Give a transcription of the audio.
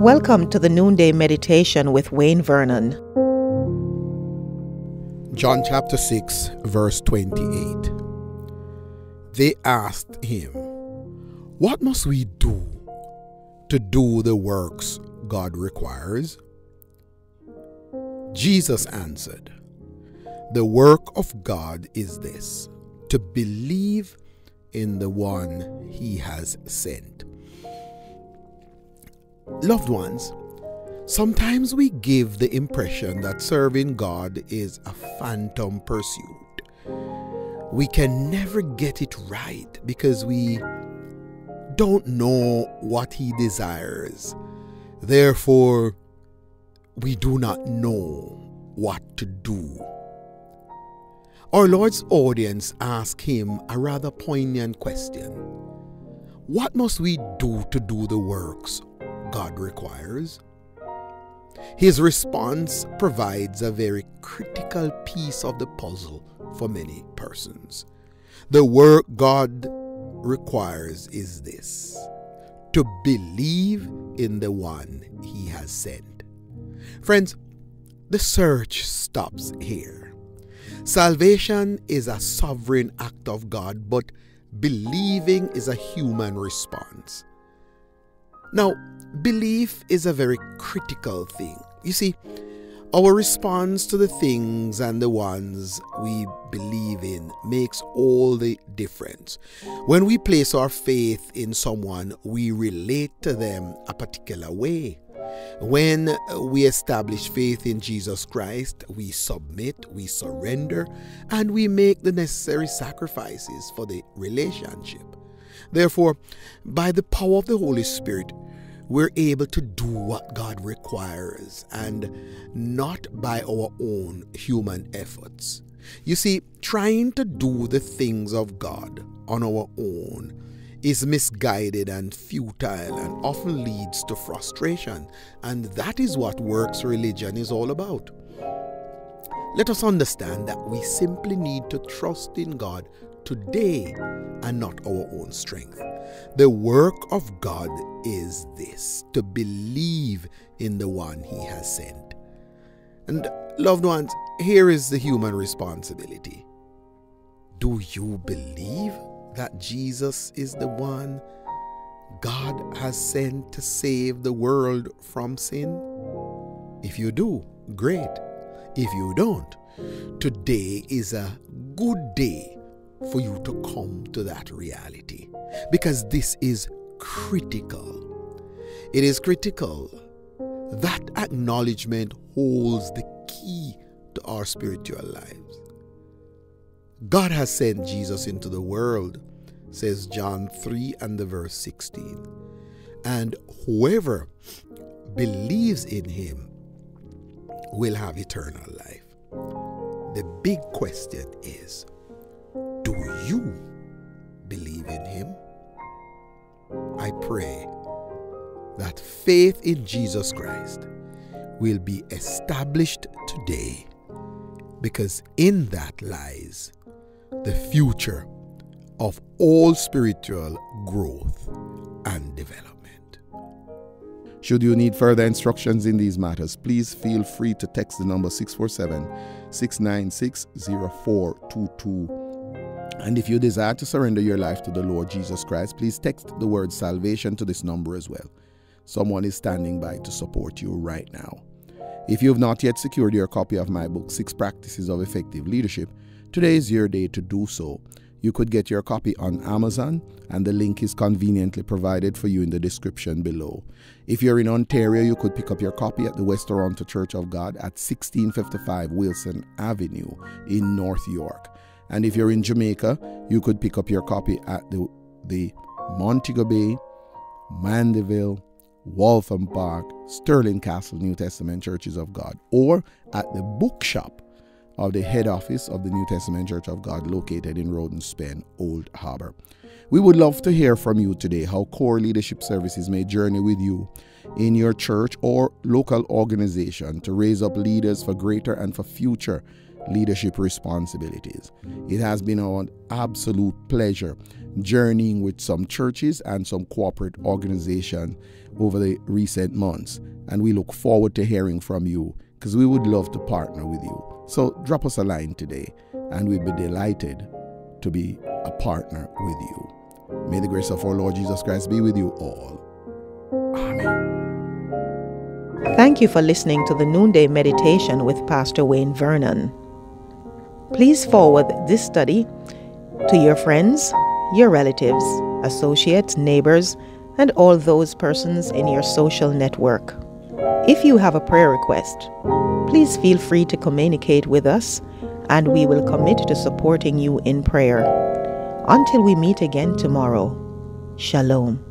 Welcome to the Noonday Meditation with Wayne Vernon. John chapter 6, verse 28. They asked him, What must we do to do the works God requires? Jesus answered, The work of God is this to believe in the one he has sent. Loved ones, sometimes we give the impression that serving God is a phantom pursuit. We can never get it right because we don't know what He desires. Therefore, we do not know what to do. Our Lord's audience asked him a rather poignant question What must we do to do the works God requires? His response provides a very critical piece of the puzzle for many persons. The work God requires is this to believe in the one He has sent. Friends, the search stops here. Salvation is a sovereign act of God, but believing is a human response. Now, belief is a very critical thing. You see, our response to the things and the ones we believe in makes all the difference. When we place our faith in someone, we relate to them a particular way. When we establish faith in Jesus Christ, we submit, we surrender, and we make the necessary sacrifices for the relationship. Therefore, by the power of the Holy Spirit, we're able to do what God requires and not by our own human efforts. You see, trying to do the things of God on our own is misguided and futile and often leads to frustration. And that is what works religion is all about. Let us understand that we simply need to trust in God today and not our own strength. The work of God is this to believe in the one He has sent. And, loved ones, here is the human responsibility. Do you believe that Jesus is the one God has sent to save the world from sin? If you do, great. If you don't, today is a good day for you to come to that reality because this is critical. It is critical. That acknowledgement holds the key to our spiritual lives. God has sent Jesus into the world, says John 3 and the verse 16. And whoever believes in him will have eternal life. The big question is you believe in him? I pray that faith in Jesus Christ will be established today because in that lies the future of all spiritual growth and development. Should you need further instructions in these matters, please feel free to text the number 647 696 0422. And if you desire to surrender your life to the Lord Jesus Christ, please text the word salvation to this number as well. Someone is standing by to support you right now. If you have not yet secured your copy of my book, Six Practices of Effective Leadership, Today is your day to do so. You could get your copy on Amazon, and the link is conveniently provided for you in the description below. If you're in Ontario, you could pick up your copy at the West Toronto Church of God at 1655 Wilson Avenue in North York. And if you're in Jamaica, you could pick up your copy at the, the Montego Bay, Mandeville, Waltham Park, Sterling Castle New Testament Churches of God, or at the bookshop of the head office of the New Testament Church of God located in Roden, Spain, Old Harbor. We would love to hear from you today how Core Leadership Services may journey with you in your church or local organization to raise up leaders for greater and for future leadership responsibilities. It has been an absolute pleasure journeying with some churches and some corporate organizations over the recent months. And we look forward to hearing from you because we would love to partner with you. So drop us a line today and we'd be delighted to be a partner with you. May the grace of our Lord Jesus Christ be with you all. Amen. Thank you for listening to the Noonday Meditation with Pastor Wayne Vernon. Please forward this study to your friends, your relatives, associates, neighbors, and all those persons in your social network. If you have a prayer request, please feel free to communicate with us and we will commit to supporting you in prayer. Until we meet again tomorrow, Shalom.